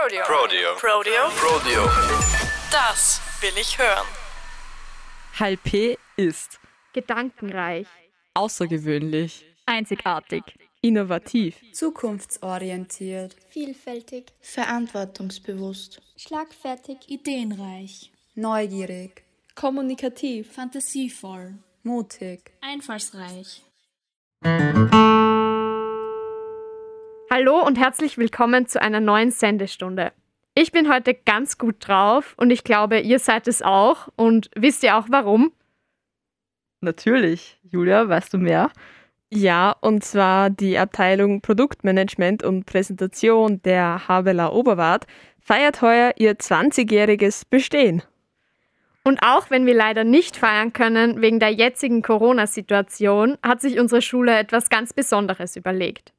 Rodeo. Rodeo. Rodeo. Rodeo. Das will ich hören. HLP ist Gedankenreich. außergewöhnlich, Einzigartig. innovativ, zukunftsorientiert, Vielfältig, verantwortungsbewusst, schlagfertig, ideenreich, neugierig, kommunikativ, fantasievoll, mutig. einfallsreich. Hallo und herzlich willkommen zu einer neuen Sendestunde. Ich bin heute ganz gut drauf und ich glaube, ihr seid es auch. Und wisst ihr auch warum? Natürlich. Julia, weißt du mehr? Ja, und zwar die Abteilung Produktmanagement und Präsentation der Havela Oberwart feiert heuer ihr 20-jähriges Bestehen. Und auch wenn wir leider nicht feiern können wegen der jetzigen Corona-Situation, hat sich unsere Schule etwas ganz Besonderes überlegt.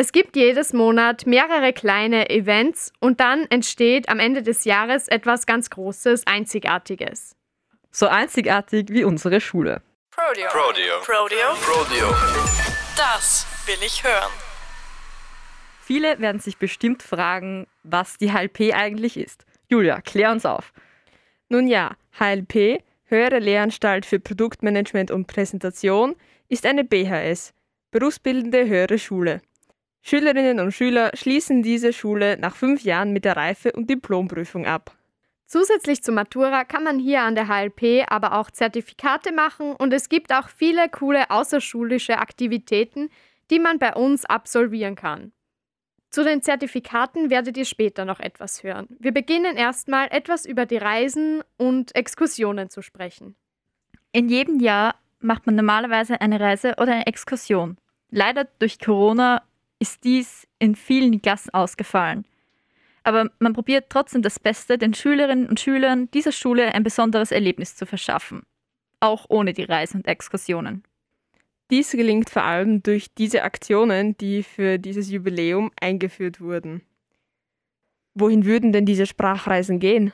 Es gibt jedes Monat mehrere kleine Events und dann entsteht am Ende des Jahres etwas ganz Großes, Einzigartiges. So einzigartig wie unsere Schule. Rodeo. Rodeo. Rodeo. Rodeo. Das will ich hören. Viele werden sich bestimmt fragen, was die HLP eigentlich ist. Julia, klär uns auf. Nun ja, HLP, Höhere Lehranstalt für Produktmanagement und Präsentation, ist eine BHS, berufsbildende höhere Schule. Schülerinnen und Schüler schließen diese Schule nach fünf Jahren mit der Reife- und Diplomprüfung ab. Zusätzlich zur Matura kann man hier an der HLP aber auch Zertifikate machen und es gibt auch viele coole außerschulische Aktivitäten, die man bei uns absolvieren kann. Zu den Zertifikaten werdet ihr später noch etwas hören. Wir beginnen erstmal etwas über die Reisen und Exkursionen zu sprechen. In jedem Jahr macht man normalerweise eine Reise oder eine Exkursion. Leider durch Corona ist dies in vielen Klassen ausgefallen. Aber man probiert trotzdem das Beste, den Schülerinnen und Schülern dieser Schule ein besonderes Erlebnis zu verschaffen. Auch ohne die Reisen und Exkursionen. Dies gelingt vor allem durch diese Aktionen, die für dieses Jubiläum eingeführt wurden. Wohin würden denn diese Sprachreisen gehen?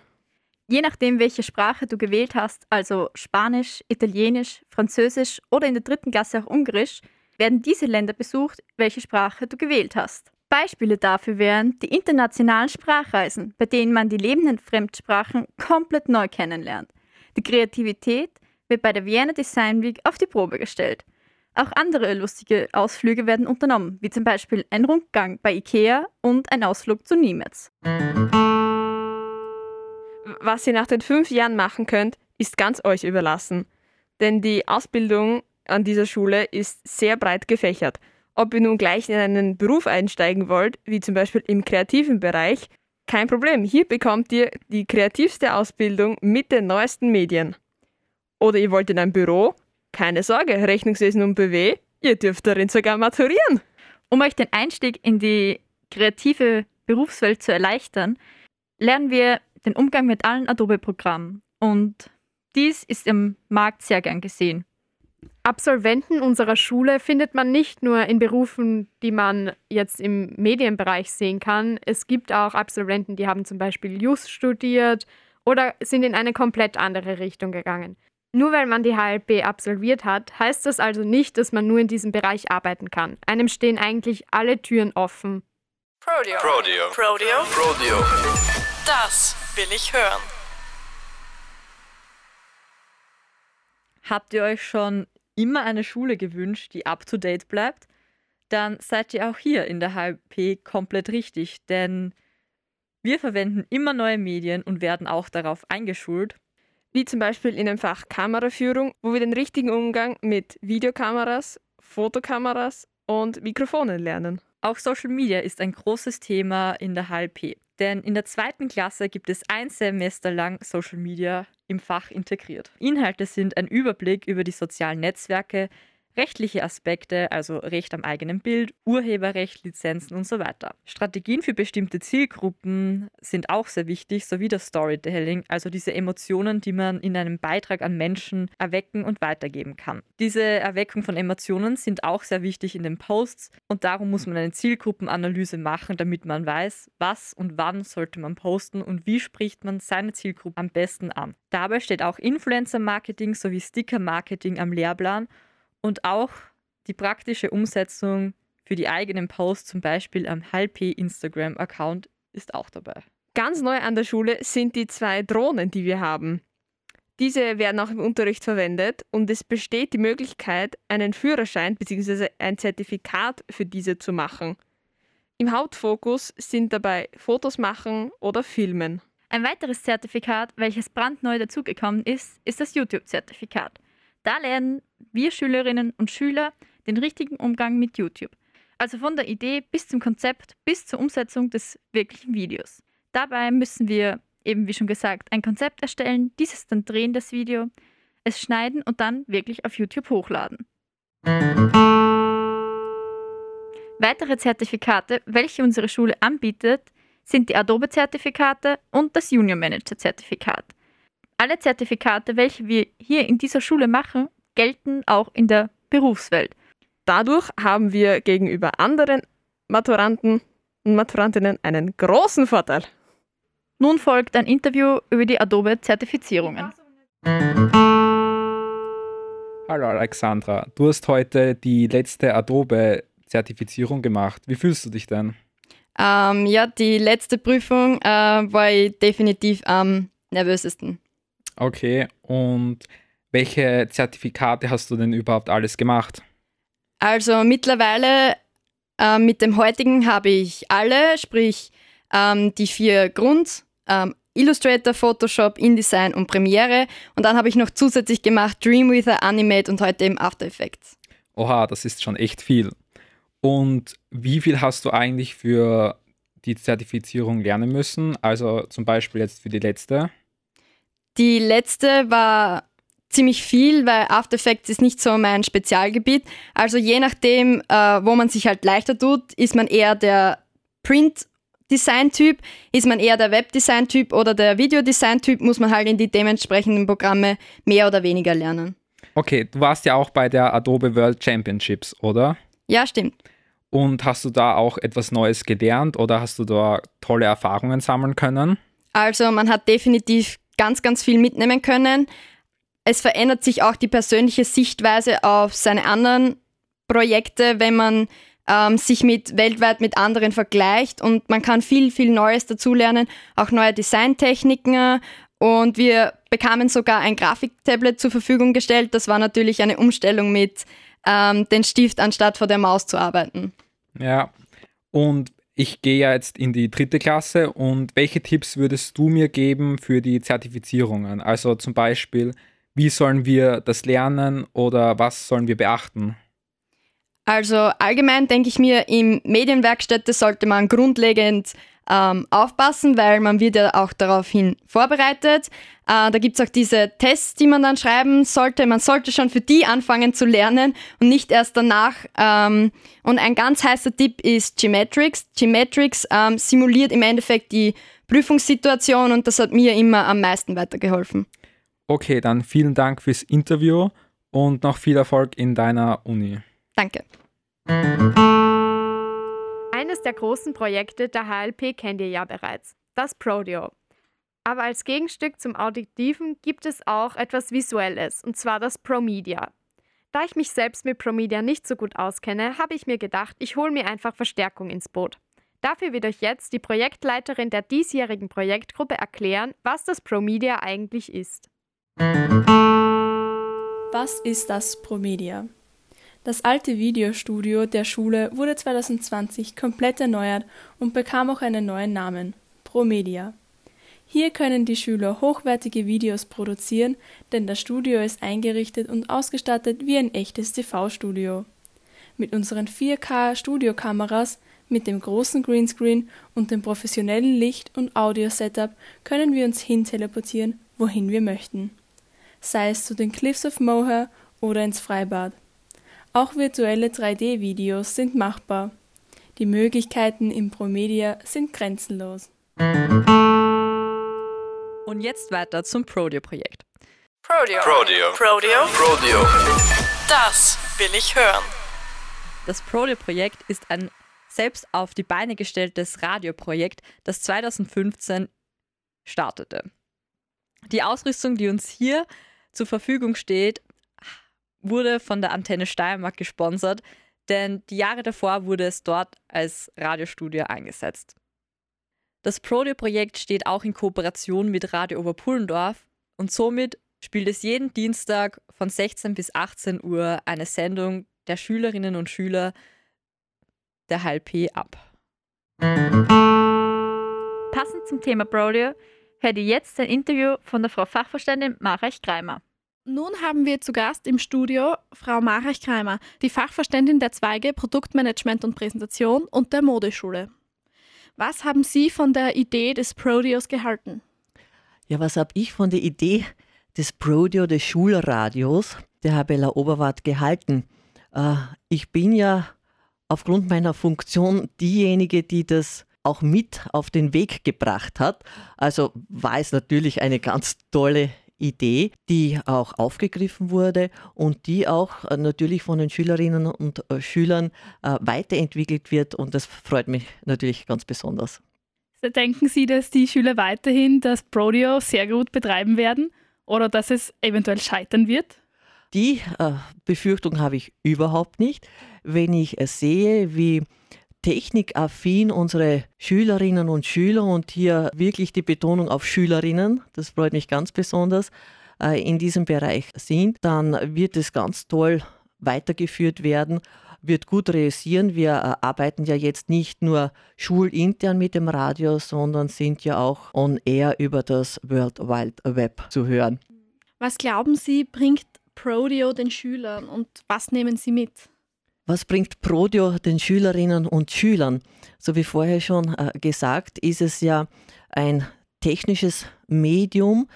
Je nachdem, welche Sprache du gewählt hast, also Spanisch, Italienisch, Französisch oder in der dritten Klasse auch Ungarisch, werden diese Länder besucht, welche Sprache du gewählt hast. Beispiele dafür wären die internationalen Sprachreisen, bei denen man die lebenden Fremdsprachen komplett neu kennenlernt. Die Kreativität wird bei der Vienna Design Week auf die Probe gestellt. Auch andere lustige Ausflüge werden unternommen, wie zum Beispiel ein Rundgang bei IKEA und ein Ausflug zu Niemetz. Was ihr nach den fünf Jahren machen könnt, ist ganz euch überlassen. Denn die Ausbildung an dieser Schule ist sehr breit gefächert. Ob ihr nun gleich in einen Beruf einsteigen wollt, wie zum Beispiel im kreativen Bereich, kein Problem. Hier bekommt ihr die kreativste Ausbildung mit den neuesten Medien. Oder ihr wollt in ein Büro, keine Sorge, Rechnungswesen und BW, ihr dürft darin sogar maturieren. Um euch den Einstieg in die kreative Berufswelt zu erleichtern, lernen wir den Umgang mit allen Adobe-Programmen. Und dies ist im Markt sehr gern gesehen. Absolventen unserer Schule findet man nicht nur in Berufen, die man jetzt im Medienbereich sehen kann. Es gibt auch Absolventen, die haben zum Beispiel Just studiert oder sind in eine komplett andere Richtung gegangen. Nur weil man die HLP absolviert hat, heißt das also nicht, dass man nur in diesem Bereich arbeiten kann. Einem stehen eigentlich alle Türen offen. Rodeo. Rodeo. Rodeo. Rodeo. Das will ich hören. Habt ihr euch schon immer eine Schule gewünscht, die up-to-date bleibt? Dann seid ihr auch hier in der HLP komplett richtig, denn wir verwenden immer neue Medien und werden auch darauf eingeschult. Wie zum Beispiel in dem Fach Kameraführung, wo wir den richtigen Umgang mit Videokameras, Fotokameras und Mikrofonen lernen. Auch Social Media ist ein großes Thema in der HLP, denn in der zweiten Klasse gibt es ein Semester lang Social Media im Fach integriert. Inhalte sind ein Überblick über die sozialen Netzwerke, rechtliche Aspekte, also Recht am eigenen Bild, Urheberrecht, Lizenzen und so weiter. Strategien für bestimmte Zielgruppen sind auch sehr wichtig, sowie das Storytelling, also diese Emotionen, die man in einem Beitrag an Menschen erwecken und weitergeben kann. Diese Erweckung von Emotionen sind auch sehr wichtig in den Posts und darum muss man eine Zielgruppenanalyse machen, damit man weiß, was und wann sollte man posten und wie spricht man seine Zielgruppe am besten an. Dabei steht auch Influencer-Marketing sowie Sticker-Marketing am Lehrplan und auch die praktische Umsetzung für die eigenen Posts, zum Beispiel am HLP Instagram-Account, ist auch dabei. Ganz neu an der Schule sind die zwei Drohnen, die wir haben. Diese werden auch im Unterricht verwendet und es besteht die Möglichkeit, einen Führerschein bzw. ein Zertifikat für diese zu machen. Im Hauptfokus sind dabei Fotos machen oder Filmen. Ein weiteres Zertifikat, welches brandneu dazugekommen ist, ist das YouTube-Zertifikat. Da lernen wir Schülerinnen und Schüler den richtigen Umgang mit YouTube. Also von der Idee bis zum Konzept bis zur Umsetzung des wirklichen Videos. Dabei müssen wir, eben wie schon gesagt, ein Konzept erstellen, dieses dann drehen, das Video, es schneiden und dann wirklich auf YouTube hochladen. Weitere Zertifikate, welche unsere Schule anbietet, sind die Adobe-Zertifikate und das Junior Manager-Zertifikat. Alle Zertifikate, welche wir hier in dieser Schule machen, gelten auch in der Berufswelt. Dadurch haben wir gegenüber anderen Maturanten und Maturantinnen einen großen Vorteil. Nun folgt ein Interview über die Adobe-Zertifizierungen. Hallo Alexandra, du hast heute die letzte Adobe-Zertifizierung gemacht. Wie fühlst du dich denn? Ähm, ja, die letzte Prüfung äh, war ich definitiv am nervösesten. Okay, und welche Zertifikate hast du denn überhaupt alles gemacht? Also mittlerweile äh, mit dem heutigen habe ich alle, sprich ähm, die vier Grund, ähm, Illustrator, Photoshop, InDesign und Premiere. Und dann habe ich noch zusätzlich gemacht Dreamweaver, Animate und heute eben After Effects. Oha, das ist schon echt viel. Und wie viel hast du eigentlich für die Zertifizierung lernen müssen? Also zum Beispiel jetzt für die letzte? Die letzte war ziemlich viel, weil After Effects ist nicht so mein Spezialgebiet. Also je nachdem, äh, wo man sich halt leichter tut, ist man eher der Print-Design-Typ, ist man eher der Web-Design-Typ oder der Videodesign-Typ, muss man halt in die dementsprechenden Programme mehr oder weniger lernen. Okay, du warst ja auch bei der Adobe World Championships, oder? Ja, stimmt. Und hast du da auch etwas Neues gelernt oder hast du da tolle Erfahrungen sammeln können? Also man hat definitiv ganz, ganz viel mitnehmen können. Es verändert sich auch die persönliche Sichtweise auf seine anderen Projekte, wenn man ähm, sich mit weltweit mit anderen vergleicht und man kann viel, viel Neues dazulernen, auch neue Designtechniken und wir bekamen sogar ein Grafiktablet zur Verfügung gestellt. Das war natürlich eine Umstellung mit ähm, den Stift anstatt vor der Maus zu arbeiten. Ja, und ich gehe ja jetzt in die dritte Klasse und welche Tipps würdest du mir geben für die Zertifizierungen? Also zum Beispiel, wie sollen wir das lernen oder was sollen wir beachten? Also allgemein denke ich mir, in Medienwerkstätte sollte man grundlegend ähm, aufpassen, weil man wird ja auch daraufhin vorbereitet. Äh, da gibt es auch diese Tests, die man dann schreiben sollte. Man sollte schon für die anfangen zu lernen und nicht erst danach. Ähm, und ein ganz heißer Tipp ist Geometrics. Geometrics ähm, simuliert im Endeffekt die Prüfungssituation und das hat mir immer am meisten weitergeholfen. Okay, dann vielen Dank fürs Interview und noch viel Erfolg in deiner Uni. Danke. Eines der großen Projekte der HLP kennt ihr ja bereits, das Prodeo. Aber als Gegenstück zum Auditiven gibt es auch etwas Visuelles, und zwar das ProMedia. Da ich mich selbst mit ProMedia nicht so gut auskenne, habe ich mir gedacht, ich hole mir einfach Verstärkung ins Boot. Dafür wird euch jetzt die Projektleiterin der diesjährigen Projektgruppe erklären, was das ProMedia eigentlich ist. Was ist das ProMedia? Das alte Videostudio der Schule wurde 2020 komplett erneuert und bekam auch einen neuen Namen, ProMedia. Hier können die Schüler hochwertige Videos produzieren, denn das Studio ist eingerichtet und ausgestattet wie ein echtes TV-Studio. Mit unseren 4K-Studiokameras, mit dem großen Greenscreen und dem professionellen Licht- und Audio-Setup können wir uns hin teleportieren, wohin wir möchten. Sei es zu den Cliffs of Moher oder ins Freibad. Auch virtuelle 3D-Videos sind machbar. Die Möglichkeiten im Promedia sind grenzenlos. Und jetzt weiter zum Prodeo-Projekt. Prodeo. Prodeo. Prodeo. Prodeo. Das will ich hören. Das Prodeo-Projekt ist ein selbst auf die Beine gestelltes Radioprojekt, das 2015 startete. Die Ausrüstung, die uns hier zur Verfügung steht, wurde von der Antenne Steiermark gesponsert, denn die Jahre davor wurde es dort als Radiostudio eingesetzt. Das Prodeo-Projekt steht auch in Kooperation mit Radio Oberpullendorf und somit spielt es jeden Dienstag von 16 bis 18 Uhr eine Sendung der Schülerinnen und Schüler der HLP ab. Passend zum Thema Prodeo hört ihr jetzt ein Interview von der Frau Fachverständin Marech Kreimer. Nun haben wir zu Gast im Studio Frau Marech Kreimer, die Fachverständin der Zweige Produktmanagement und Präsentation und der Modeschule. Was haben Sie von der Idee des Prodeos gehalten? Ja, was habe ich von der Idee des Prodeo des Schulradios der Herr Bella Oberwart gehalten? Äh, ich bin ja aufgrund meiner Funktion diejenige, die das auch mit auf den Weg gebracht hat. Also war es natürlich eine ganz tolle Idee, die auch aufgegriffen wurde und die auch äh, natürlich von den Schülerinnen und äh, Schülern äh, weiterentwickelt wird und das freut mich natürlich ganz besonders. Denken Sie, dass die Schüler weiterhin das Prodeo sehr gut betreiben werden oder dass es eventuell scheitern wird? Die Befürchtung habe ich überhaupt nicht. Wenn ich sehe, wie technikaffin unsere Schülerinnen und Schüler und hier wirklich die Betonung auf Schülerinnen, das freut mich ganz besonders, äh, in diesem Bereich sind, dann wird es ganz toll weitergeführt werden, wird gut realisieren. Wir äh, arbeiten ja jetzt nicht nur schulintern mit dem Radio, sondern sind ja auch on air über das World Wide Web zu hören. Was glauben Sie, bringt Prodeo den Schülern und was nehmen Sie mit? Was bringt Prodio den Schülerinnen und Schülern? So wie vorher schon äh, gesagt, ist es ja ein technisches Medium,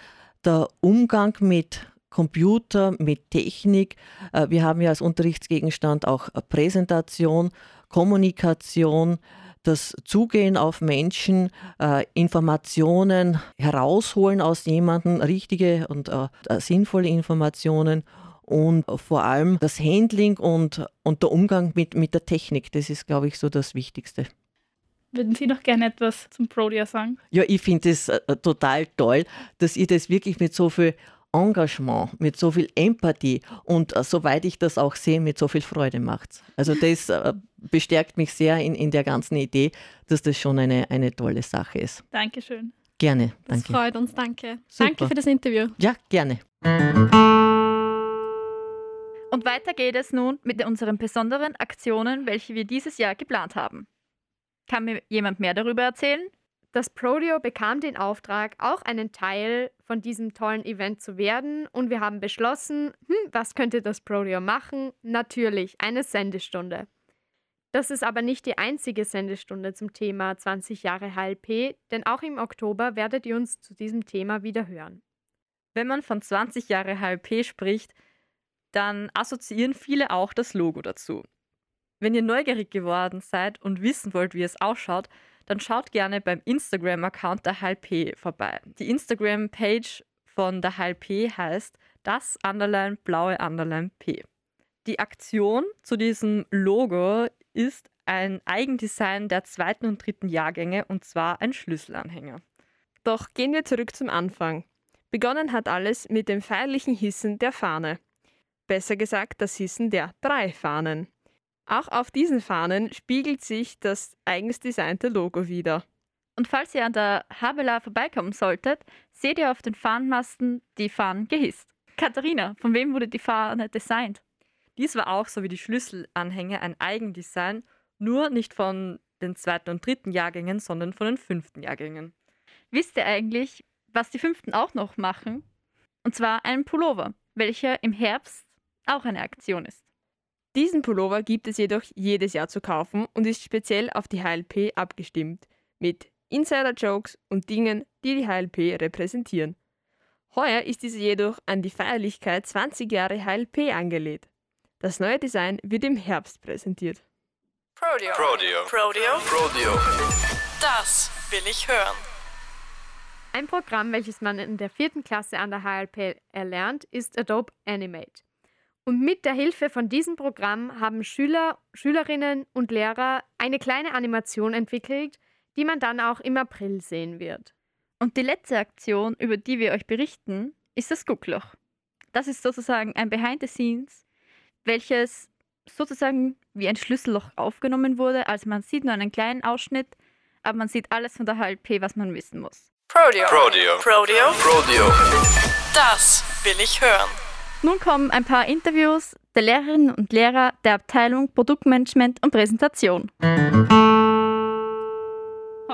der Umgang mit Computer, mit Technik. Äh, wir haben ja als Unterrichtsgegenstand auch Präsentation, Kommunikation, das Zugehen auf Menschen, äh, Informationen herausholen aus jemandem, richtige und sinnvolle Informationen und vor allem das Handling und, und der Umgang mit, mit der Technik, das ist, glaube ich, so das Wichtigste. Würden Sie noch gerne etwas zum Prodia sagen? Ja, ich finde es äh, total toll, dass ihr das wirklich mit so viel Engagement, mit so viel Empathie und äh, soweit ich das auch sehe, mit so viel Freude macht. Also das äh, bestärkt mich sehr in, in der ganzen Idee, dass das schon eine, eine tolle Sache ist. Dankeschön. Gerne, danke. Das freut uns, danke. Super. Danke für das Interview. Ja, gerne. Und weiter geht es nun mit unseren besonderen Aktionen, welche wir dieses Jahr geplant haben. Kann mir jemand mehr darüber erzählen? Das Prodeo bekam den Auftrag, auch einen Teil von diesem tollen Event zu werden und wir haben beschlossen, hm, was könnte das Prodeo machen? Natürlich eine Sendestunde. Das ist aber nicht die einzige Sendestunde zum Thema 20 Jahre HLP, denn auch im Oktober werdet ihr uns zu diesem Thema wieder hören. Wenn man von 20 Jahre HLP spricht, dann assoziieren viele auch das Logo dazu. Wenn ihr neugierig geworden seid und wissen wollt, wie es ausschaut, dann schaut gerne beim Instagram-Account der HLP vorbei. Die Instagram-Page von der HLP heißt das Underline blaue Underline P. Die Aktion zu diesem Logo ist ein Eigendesign der zweiten und dritten Jahrgänge und zwar ein Schlüsselanhänger. Doch gehen wir zurück zum Anfang. Begonnen hat alles mit dem feierlichen Hissen der Fahne besser gesagt das Hissen der drei Fahnen. Auch auf diesen Fahnen spiegelt sich das eigens designte Logo wieder. Und falls ihr an der Habela vorbeikommen solltet, seht ihr auf den Fahnenmasten die Fahnen gehisst. Katharina, von wem wurde die Fahne designt? Dies war auch so wie die Schlüsselanhänger ein Eigendesign, nur nicht von den zweiten und dritten Jahrgängen, sondern von den fünften Jahrgängen. Wisst ihr eigentlich, was die fünften auch noch machen? Und zwar einen Pullover, welcher im Herbst auch eine Aktion ist. Diesen Pullover gibt es jedoch jedes Jahr zu kaufen und ist speziell auf die HLP abgestimmt, mit Insider-Jokes und Dingen, die die HLP repräsentieren. Heuer ist diese jedoch an die Feierlichkeit 20 Jahre HLP angelehnt. Das neue Design wird im Herbst präsentiert. Prodeo. Prodeo. Prodeo. Prodeo. Das will ich hören. Ein Programm, welches man in der vierten Klasse an der HLP erlernt, ist Adobe Animate. Und mit der Hilfe von diesem Programm haben Schüler, Schülerinnen und Lehrer eine kleine Animation entwickelt, die man dann auch im April sehen wird. Und die letzte Aktion, über die wir euch berichten, ist das Guckloch. Das ist sozusagen ein Behind the Scenes, welches sozusagen wie ein Schlüsselloch aufgenommen wurde. Also man sieht nur einen kleinen Ausschnitt aber man sieht alles von der HLP, was man wissen muss. Prodeo. Prodeo. Prodeo. Prodeo. Das will ich hören. Nun kommen ein paar Interviews der Lehrerinnen und Lehrer der Abteilung Produktmanagement und Präsentation.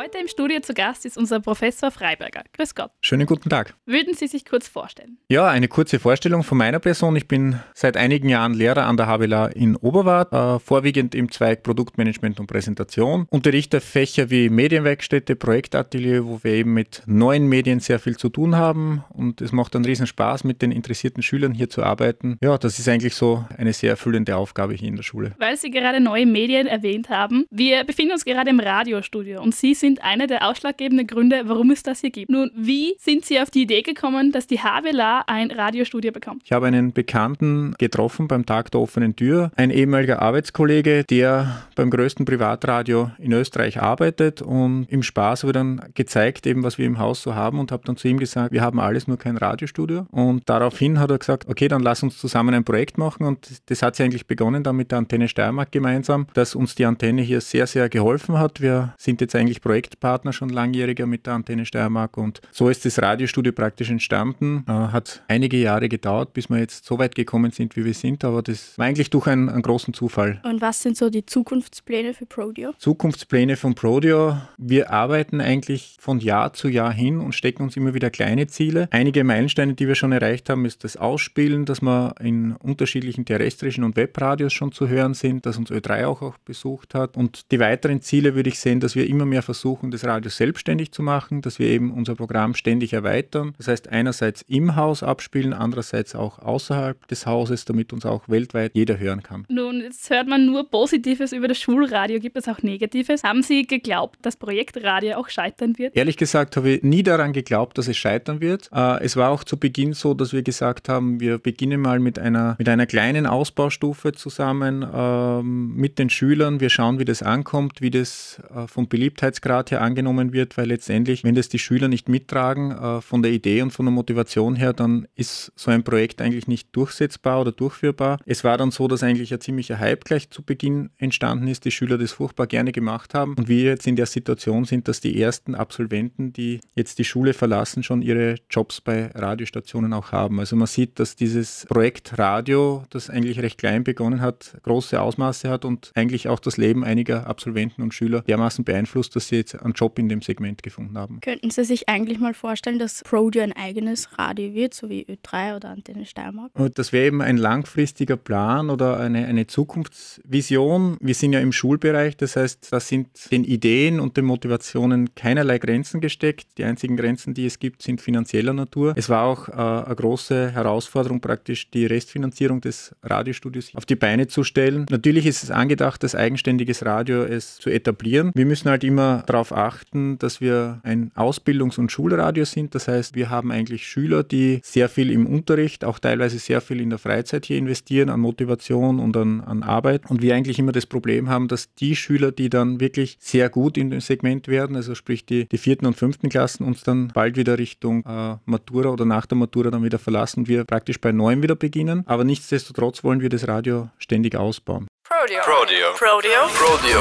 Heute im Studio zu Gast ist unser Professor Freiberger. Grüß Gott. Schönen guten Tag. Würden Sie sich kurz vorstellen? Ja, eine kurze Vorstellung von meiner Person. Ich bin seit einigen Jahren Lehrer an der HWLA in Oberwart, äh, vorwiegend im Zweig Produktmanagement und Präsentation. Unterrichte Fächer wie Medienwerkstätte, Projektatelier, wo wir eben mit neuen Medien sehr viel zu tun haben. Und es macht einen riesen Spaß, mit den interessierten Schülern hier zu arbeiten. Ja, das ist eigentlich so eine sehr erfüllende Aufgabe hier in der Schule. Weil Sie gerade neue Medien erwähnt haben. Wir befinden uns gerade im Radiostudio und Sie sind einer der ausschlaggebenden Gründe, warum es das hier gibt. Nun, wie sind Sie auf die Idee gekommen, dass die HWLA ein Radiostudio bekommt? Ich habe einen Bekannten getroffen beim Tag der offenen Tür, ein ehemaliger Arbeitskollege, der beim größten Privatradio in Österreich arbeitet und im Spaß ich dann gezeigt, eben was wir im Haus so haben und habe dann zu ihm gesagt, wir haben alles nur kein Radiostudio und daraufhin hat er gesagt, okay, dann lass uns zusammen ein Projekt machen und das hat sich eigentlich begonnen dann mit der Antenne Steiermark gemeinsam, dass uns die Antenne hier sehr, sehr geholfen hat. Wir sind jetzt eigentlich Projektpartner schon langjähriger mit der Antenne Steiermark und so ist das Radiostudio praktisch entstanden. Äh, hat einige Jahre gedauert, bis wir jetzt so weit gekommen sind, wie wir sind, aber das war eigentlich durch einen, einen großen Zufall. Und was sind so die Zukunftspläne für Prodio? Zukunftspläne von Prodio. Wir arbeiten eigentlich von Jahr zu Jahr hin und stecken uns immer wieder kleine Ziele. Einige Meilensteine, die wir schon erreicht haben, ist das Ausspielen, dass wir in unterschiedlichen terrestrischen und Webradios schon zu hören sind, dass uns Ö3 auch, auch besucht hat. Und die weiteren Ziele würde ich sehen, dass wir immer mehr versuchen, das Radio selbstständig zu machen, dass wir eben unser Programm ständig erweitern. Das heißt, einerseits im Haus abspielen, andererseits auch außerhalb des Hauses, damit uns auch weltweit jeder hören kann. Nun, jetzt hört man nur Positives über das Schulradio. Gibt es auch Negatives? Haben Sie geglaubt, dass Projektradio auch scheitern wird? Ehrlich gesagt habe ich nie daran geglaubt, dass es scheitern wird. Äh, es war auch zu Beginn so, dass wir gesagt haben, wir beginnen mal mit einer, mit einer kleinen Ausbaustufe zusammen ähm, mit den Schülern. Wir schauen, wie das ankommt, wie das äh, vom Beliebtheitsgrad her angenommen wird, weil letztendlich, wenn das die Schüler nicht mittragen, äh, von der Idee und von der Motivation her, dann ist so ein Projekt eigentlich nicht durchsetzbar oder durchführbar. Es war dann so, dass eigentlich ein ziemlicher Hype gleich zu Beginn entstanden ist, die Schüler das furchtbar gerne gemacht haben und wir jetzt in der Situation sind, dass die ersten Absolventen, die jetzt die Schule verlassen, schon ihre Jobs bei Radiostationen auch haben. Also man sieht, dass dieses Projekt Radio, das eigentlich recht klein begonnen hat, große Ausmaße hat und eigentlich auch das Leben einiger Absolventen und Schüler dermaßen beeinflusst, dass sie jetzt einen Job in dem Segment gefunden haben. Könnten Sie sich eigentlich mal vorstellen, dass Prodio ein eigenes Radio wird, so wie Ö3 oder Antenne Steiermark? Und das wäre eben ein langfristiger Plan oder eine, eine Zukunftsvision. Wir sind ja im Schulbereich, das heißt, da sind den Ideen und den Motivationen keinerlei Grenzen gesteckt. Die einzigen Grenzen, die es gibt, sind finanzieller Natur. Es war auch äh, eine große Herausforderung, praktisch die Restfinanzierung des Radiostudios auf die Beine zu stellen. Natürlich ist es angedacht, als eigenständiges Radio es zu etablieren. Wir müssen halt immer darauf achten, dass wir ein Ausbildungs- und Schulradio sind. Das heißt, wir haben eigentlich Schüler, die sehr viel im Unterricht, auch teilweise sehr viel in der Freizeit hier investieren, an Motivation und an, an Arbeit. Und wir eigentlich immer das Problem haben, dass die Schüler, die dann wirklich sehr gut in dem Segment werden, also sprich die, die vierten und fünften Klassen, uns dann bald wieder Richtung äh, Matura oder nach der Matura dann wieder verlassen und wir praktisch bei neuem wieder beginnen. Aber nichtsdestotrotz wollen wir das Radio ständig ausbauen. Prodeo. Prodeo. Prodeo. Prodeo.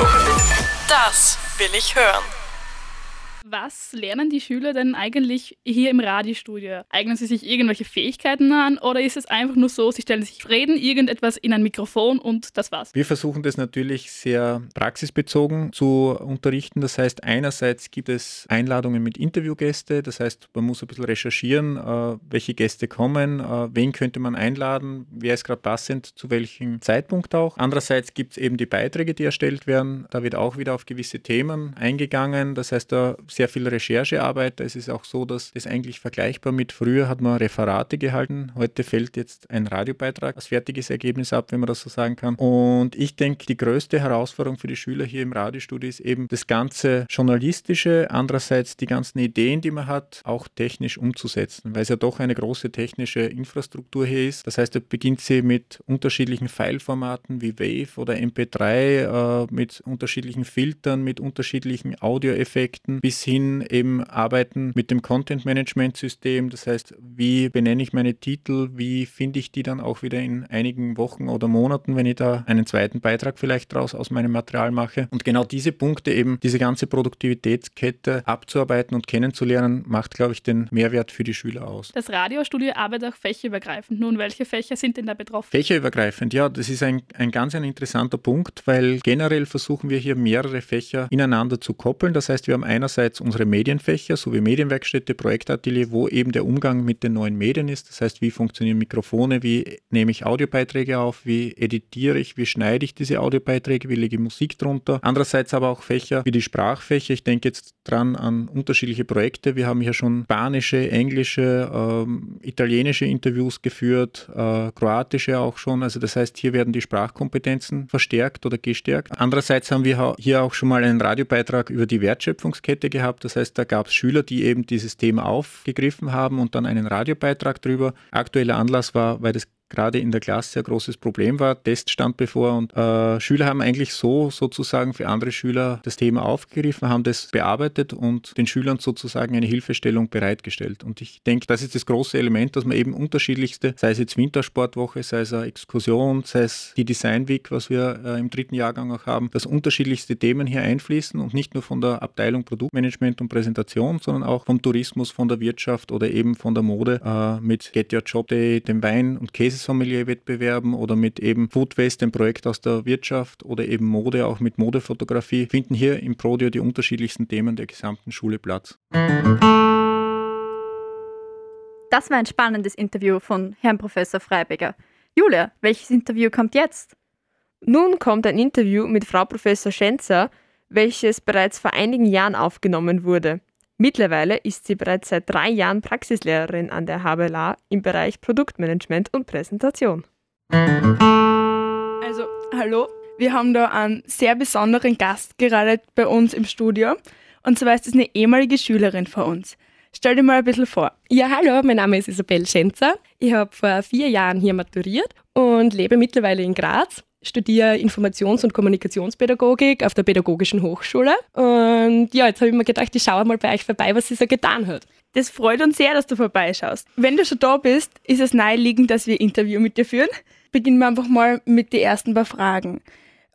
Das will ich hören. Was lernen die Schüler denn eigentlich hier im Radiostudio? Eignen sie sich irgendwelche Fähigkeiten an oder ist es einfach nur so, sie stellen sich reden irgendetwas in ein Mikrofon und das war's? Wir versuchen das natürlich sehr praxisbezogen zu unterrichten. Das heißt, einerseits gibt es Einladungen mit Interviewgäste, das heißt, man muss ein bisschen recherchieren, äh, welche Gäste kommen, äh, wen könnte man einladen, wer ist gerade passend, zu welchem Zeitpunkt auch. Andererseits gibt es eben die Beiträge, die erstellt werden. Da wird auch wieder auf gewisse Themen eingegangen. Das heißt, da sehr viel Recherchearbeit. Es ist auch so, dass das eigentlich vergleichbar mit früher hat man Referate gehalten. Heute fällt jetzt ein Radiobeitrag als fertiges Ergebnis ab, wenn man das so sagen kann. Und ich denke, die größte Herausforderung für die Schüler hier im Radiostudio ist eben das ganze Journalistische, andererseits die ganzen Ideen, die man hat, auch technisch umzusetzen, weil es ja doch eine große technische Infrastruktur hier ist. Das heißt, da beginnt sie mit unterschiedlichen Fileformaten wie Wave oder MP3, äh, mit unterschiedlichen Filtern, mit unterschiedlichen Audioeffekten bis hin eben Arbeiten mit dem Content-Management-System. Das heißt, wie benenne ich meine Titel, wie finde ich die dann auch wieder in einigen Wochen oder Monaten, wenn ich da einen zweiten Beitrag vielleicht draus aus meinem Material mache. Und genau diese Punkte eben, diese ganze Produktivitätskette abzuarbeiten und kennenzulernen, macht, glaube ich, den Mehrwert für die Schüler aus. Das Radiostudio arbeitet auch fächerübergreifend. Nun, welche Fächer sind denn da betroffen? Fächerübergreifend, ja, das ist ein, ein ganz ein interessanter Punkt, weil generell versuchen wir hier mehrere Fächer ineinander zu koppeln. Das heißt, wir haben einerseits unsere Medienfächer, sowie Medienwerkstätte, Projektatelier, wo eben der Umgang mit den neuen Medien ist. Das heißt, wie funktionieren Mikrofone, wie nehme ich Audiobeiträge auf, wie editiere ich, wie schneide ich diese Audiobeiträge, wie lege ich Musik drunter. Andererseits aber auch Fächer wie die Sprachfächer. Ich denke jetzt dran an unterschiedliche Projekte. Wir haben hier schon spanische, englische, ähm, italienische Interviews geführt, äh, kroatische auch schon. Also das heißt, hier werden die Sprachkompetenzen verstärkt oder gestärkt. Andererseits haben wir hier auch schon mal einen Radiobeitrag über die Wertschöpfungskette gehabt. Das heißt, da gab es Schüler, die eben dieses Thema aufgegriffen haben und dann einen Radiobeitrag drüber. Aktueller Anlass war, weil das gerade in der Klasse ein großes Problem war. Test stand bevor und äh, Schüler haben eigentlich so sozusagen für andere Schüler das Thema aufgegriffen, haben das bearbeitet und den Schülern sozusagen eine Hilfestellung bereitgestellt. Und ich denke, das ist das große Element, dass man eben unterschiedlichste, sei es jetzt Wintersportwoche, sei es eine Exkursion, sei es die Design Week, was wir äh, im dritten Jahrgang auch haben, dass unterschiedlichste Themen hier einfließen und nicht nur von der Abteilung Produktmanagement und Präsentation, sondern auch vom Tourismus, von der Wirtschaft oder eben von der Mode äh, mit Get Your Job Day, dem Wein- und Käse Sommelier-Wettbewerben oder mit eben Foodwaste, dem Projekt aus der Wirtschaft oder eben Mode, auch mit Modefotografie, finden hier im Prodio die unterschiedlichsten Themen der gesamten Schule Platz. Das war ein spannendes Interview von Herrn Professor Freiberger. Julia, welches Interview kommt jetzt? Nun kommt ein Interview mit Frau Professor Schenzer, welches bereits vor einigen Jahren aufgenommen wurde. Mittlerweile ist sie bereits seit drei Jahren Praxislehrerin an der HBLA im Bereich Produktmanagement und Präsentation. Also, hallo, wir haben da einen sehr besonderen Gast gerade bei uns im Studio. Und zwar ist es eine ehemalige Schülerin von uns. Stell dir mal ein bisschen vor. Ja, hallo, mein Name ist Isabel Schenzer. Ich habe vor vier Jahren hier maturiert und lebe mittlerweile in Graz studiere Informations- und Kommunikationspädagogik auf der Pädagogischen Hochschule. Und ja, jetzt habe ich mir gedacht, ich schaue mal bei euch vorbei, was sie so getan hat. Das freut uns sehr, dass du vorbeischaust. Wenn du schon da bist, ist es naheliegend, dass wir ein Interview mit dir führen. Beginnen wir einfach mal mit den ersten paar Fragen.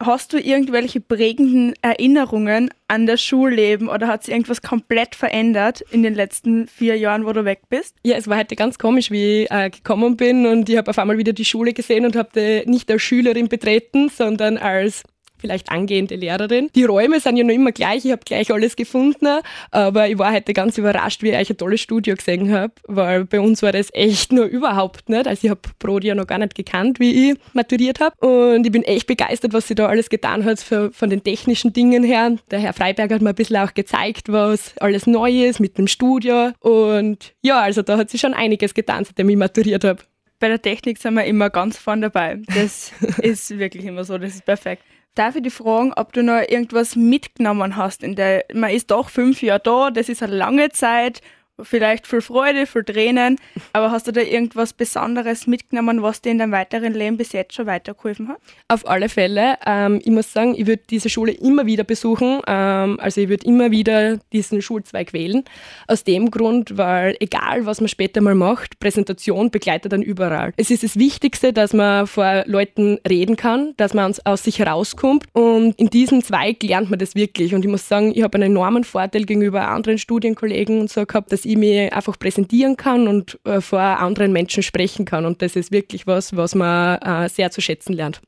Hast du irgendwelche prägenden Erinnerungen an das Schulleben oder hat sich irgendwas komplett verändert in den letzten vier Jahren, wo du weg bist? Ja, es war heute ganz komisch, wie ich äh, gekommen bin und ich habe auf einmal wieder die Schule gesehen und habe nicht als Schülerin betreten, sondern als vielleicht angehende Lehrerin. Die Räume sind ja noch immer gleich, ich habe gleich alles gefunden, aber ich war heute ganz überrascht, wie ich euch ein tolles Studio gesehen habe, weil bei uns war das echt nur überhaupt nicht. Also ich habe Prodi ja noch gar nicht gekannt, wie ich maturiert habe und ich bin echt begeistert, was sie da alles getan hat für, von den technischen Dingen her. Der Herr Freiberg hat mir ein bisschen auch gezeigt, was alles neu ist mit dem Studio und ja, also da hat sie schon einiges getan, seitdem ich maturiert habe. Bei der Technik sind wir immer ganz vorne dabei. Das ist wirklich immer so, das ist perfekt. Darf ich dich fragen, ob du noch irgendwas mitgenommen hast? In der, man ist doch fünf Jahre da, das ist eine lange Zeit vielleicht viel Freude, viel Tränen, aber hast du da irgendwas Besonderes mitgenommen, was dir in deinem weiteren Leben bis jetzt schon weitergeholfen hat? Auf alle Fälle. Ähm, ich muss sagen, ich würde diese Schule immer wieder besuchen. Ähm, also ich würde immer wieder diesen Schulzweig wählen. Aus dem Grund, weil egal, was man später mal macht, Präsentation begleitet dann überall. Es ist das Wichtigste, dass man vor Leuten reden kann, dass man aus sich herauskommt und in diesem Zweig lernt man das wirklich. Und ich muss sagen, ich habe einen enormen Vorteil gegenüber anderen Studienkollegen und so gehabt, dass ich mich einfach präsentieren kann und äh, vor anderen Menschen sprechen kann. Und das ist wirklich was, was man äh, sehr zu schätzen lernt.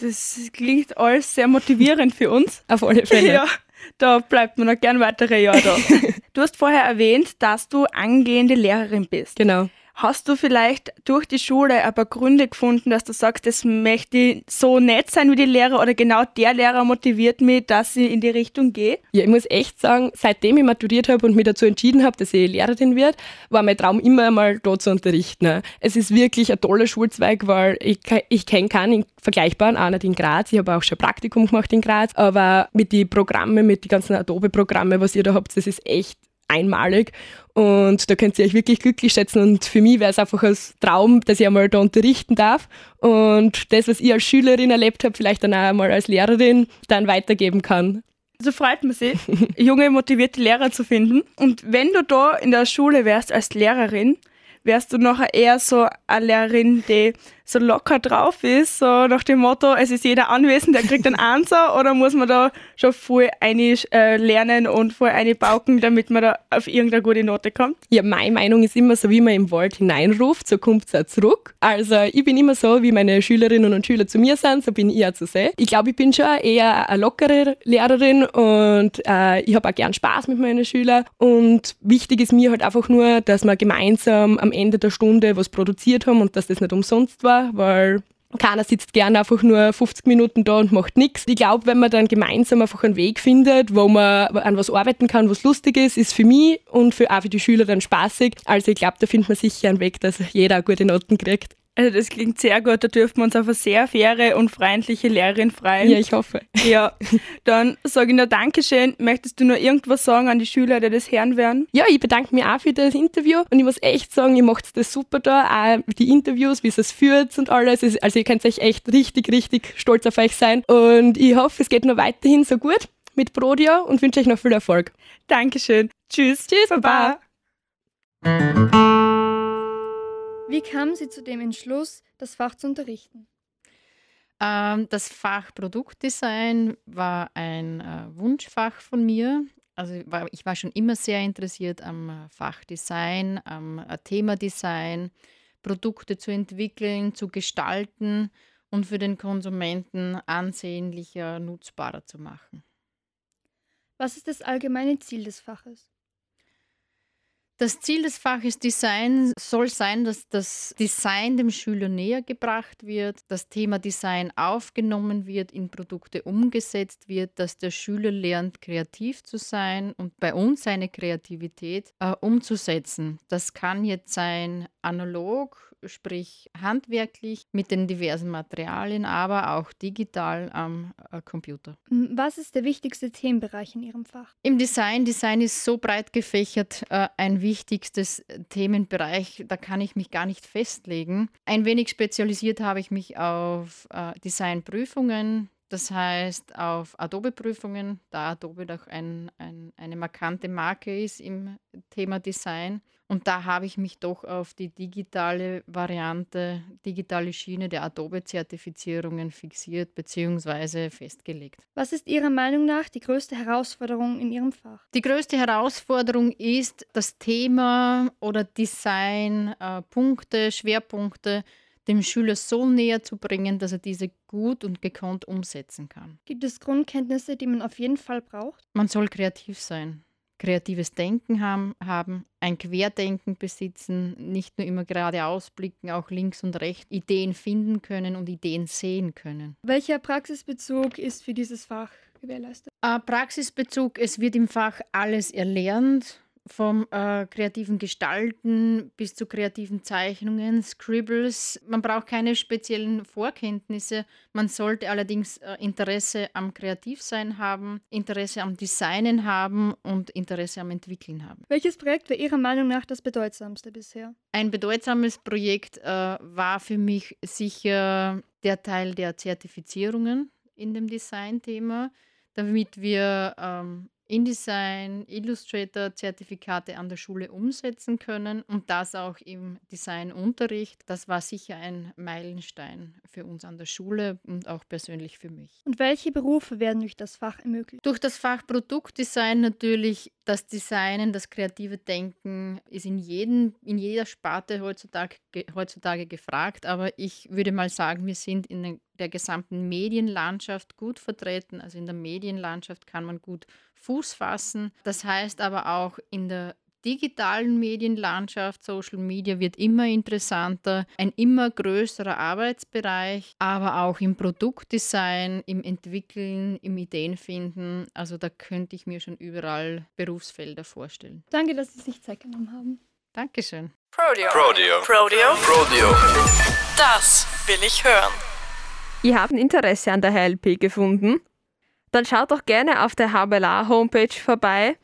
Das klingt alles sehr motivierend für uns. Auf alle Fälle. Ja, da bleibt man noch gern weitere Jahre da. du hast vorher erwähnt, dass du angehende Lehrerin bist. Genau. Hast du vielleicht durch die Schule paar Gründe gefunden, dass du sagst, das möchte ich so nett sein wie die Lehrer oder genau der Lehrer motiviert mich, dass ich in die Richtung gehe? Ja, ich muss echt sagen, seitdem ich maturiert habe und mich dazu entschieden habe, dass ich Lehrerin werde, war mein Traum immer einmal dort zu unterrichten. Es ist wirklich ein toller Schulzweig, weil ich, ich kenne keinen vergleichbaren, auch nicht in Graz. Ich habe auch schon Praktikum gemacht in Graz, aber mit den Programmen, mit den ganzen Adobe-Programmen, was ihr da habt, das ist echt einmalig und da könnt ihr euch wirklich glücklich schätzen und für mich wäre es einfach ein Traum, dass ich einmal da unterrichten darf und das, was ich als Schülerin erlebt habe, vielleicht dann auch einmal als Lehrerin dann weitergeben kann. so freut man sich, junge, motivierte Lehrer zu finden. Und wenn du da in der Schule wärst als Lehrerin, wärst du nachher eher so eine Lehrerin, die so locker drauf ist, so nach dem Motto, es ist jeder anwesend, der kriegt einen Answer, oder muss man da schon voll eine äh, lernen und voll eine bauken, damit man da auf irgendeine gute Note kommt? Ja, meine Meinung ist immer so, wie man im Wald hineinruft, so kommt es auch zurück. Also ich bin immer so, wie meine Schülerinnen und Schüler zu mir sind, so bin ich auch zu sehen. Ich glaube, ich bin schon eher eine lockere Lehrerin und äh, ich habe auch gern Spaß mit meinen Schülern und wichtig ist mir halt einfach nur, dass wir gemeinsam am Ende der Stunde was produziert haben und dass das nicht umsonst war weil keiner sitzt gerne einfach nur 50 Minuten da und macht nichts. Ich glaube, wenn man dann gemeinsam einfach einen Weg findet, wo man an was arbeiten kann, was lustig ist, ist für mich und für, auch für die Schüler dann spaßig. Also ich glaube, da findet man sicher einen Weg, dass jeder gute Noten kriegt. Also das klingt sehr gut, da dürfen wir uns auf eine sehr faire und freundliche Lehrerin freuen. Ja, ich hoffe. Ja, dann sage ich noch Dankeschön. Möchtest du noch irgendwas sagen an die Schüler, die das hören werden? Ja, ich bedanke mich auch für das Interview und ich muss echt sagen, ihr macht das super da, auch die Interviews, wie es führt und alles. Also ihr könnt euch echt richtig, richtig stolz auf euch sein und ich hoffe, es geht noch weiterhin so gut mit Prodio und wünsche euch noch viel Erfolg. Dankeschön. Tschüss. Tschüss, Baba. Baba. Wie kamen Sie zu dem Entschluss, das Fach zu unterrichten? Ähm, das Fach Produktdesign war ein äh, Wunschfach von mir. Also war, ich war schon immer sehr interessiert am äh, Fachdesign, am äh, Themadesign, Produkte zu entwickeln, zu gestalten und für den Konsumenten ansehnlicher, nutzbarer zu machen. Was ist das allgemeine Ziel des Faches? Das Ziel des Faches Design soll sein, dass das Design dem Schüler näher gebracht wird, das Thema Design aufgenommen wird, in Produkte umgesetzt wird, dass der Schüler lernt, kreativ zu sein und bei uns seine Kreativität äh, umzusetzen. Das kann jetzt sein analog, sprich handwerklich mit den diversen Materialien, aber auch digital am äh, Computer. Was ist der wichtigste Themenbereich in Ihrem Fach? Im Design. Design ist so breit gefächert, äh, ein wichtigstes Themenbereich, da kann ich mich gar nicht festlegen. Ein wenig spezialisiert habe ich mich auf äh, Designprüfungen, das heißt auf Adobe-Prüfungen, da Adobe doch ein, ein, eine markante Marke ist im Thema Design. Und da habe ich mich doch auf die digitale Variante, digitale Schiene der Adobe-Zertifizierungen fixiert bzw. festgelegt. Was ist Ihrer Meinung nach die größte Herausforderung in Ihrem Fach? Die größte Herausforderung ist, das Thema oder Design, äh, Punkte, Schwerpunkte dem Schüler so näher zu bringen, dass er diese gut und gekonnt umsetzen kann. Gibt es Grundkenntnisse, die man auf jeden Fall braucht? Man soll kreativ sein kreatives Denken haben, haben, ein Querdenken besitzen, nicht nur immer geradeaus blicken, auch links und rechts Ideen finden können und Ideen sehen können. Welcher Praxisbezug ist für dieses Fach gewährleistet? Äh, Praxisbezug, es wird im Fach alles erlernt vom äh, kreativen Gestalten bis zu kreativen Zeichnungen, Scribbles. Man braucht keine speziellen Vorkenntnisse. Man sollte allerdings äh, Interesse am Kreativsein haben, Interesse am Designen haben und Interesse am Entwickeln haben. Welches Projekt war Ihrer Meinung nach das bedeutsamste bisher? Ein bedeutsames Projekt äh, war für mich sicher der Teil der Zertifizierungen in dem Design-Thema, damit wir ähm, InDesign, Illustrator-Zertifikate an der Schule umsetzen können und das auch im Designunterricht. Das war sicher ein Meilenstein für uns an der Schule und auch persönlich für mich. Und welche Berufe werden durch das Fach ermöglicht? Durch das Fach Produktdesign natürlich das Designen, das kreative Denken ist in, jedem, in jeder Sparte heutzutage, heutzutage gefragt, aber ich würde mal sagen, wir sind in der gesamten Medienlandschaft gut vertreten. Also in der Medienlandschaft kann man gut Fuß fassen. Das heißt aber auch in der digitalen Medienlandschaft, Social Media wird immer interessanter, ein immer größerer Arbeitsbereich, aber auch im Produktdesign, im Entwickeln, im Ideenfinden. Also da könnte ich mir schon überall Berufsfelder vorstellen. Danke, dass Sie sich Zeit genommen haben. Dankeschön. Prodeo. Prodeo. Prodeo. Prodeo. Das will ich hören. Ihr habt ein Interesse an der HLP gefunden? Dann schaut doch gerne auf der HBLA Homepage vorbei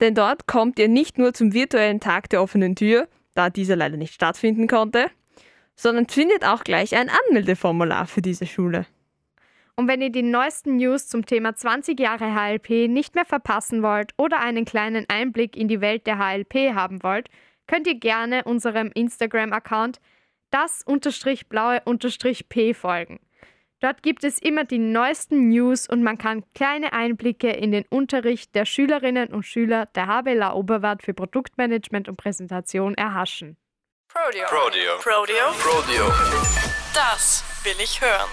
denn dort kommt ihr nicht nur zum virtuellen Tag der offenen Tür, da dieser leider nicht stattfinden konnte, sondern findet auch gleich ein Anmeldeformular für diese Schule. Und wenn ihr die neuesten News zum Thema 20 Jahre HLP nicht mehr verpassen wollt oder einen kleinen Einblick in die Welt der HLP haben wollt, könnt ihr gerne unserem Instagram-Account das-blaue-p folgen. Dort gibt es immer die neuesten News und man kann kleine Einblicke in den Unterricht der Schülerinnen und Schüler der HBLA Oberwart für Produktmanagement und Präsentation erhaschen. Prodeo. Prodeo. Prodeo. Prodeo. Das will ich hören.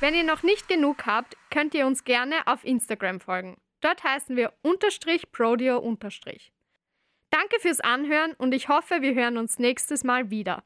Wenn ihr noch nicht genug habt, könnt ihr uns gerne auf Instagram folgen. Dort heißen wir unterstrich Prodeo unterstrich. Danke fürs Anhören und ich hoffe, wir hören uns nächstes Mal wieder.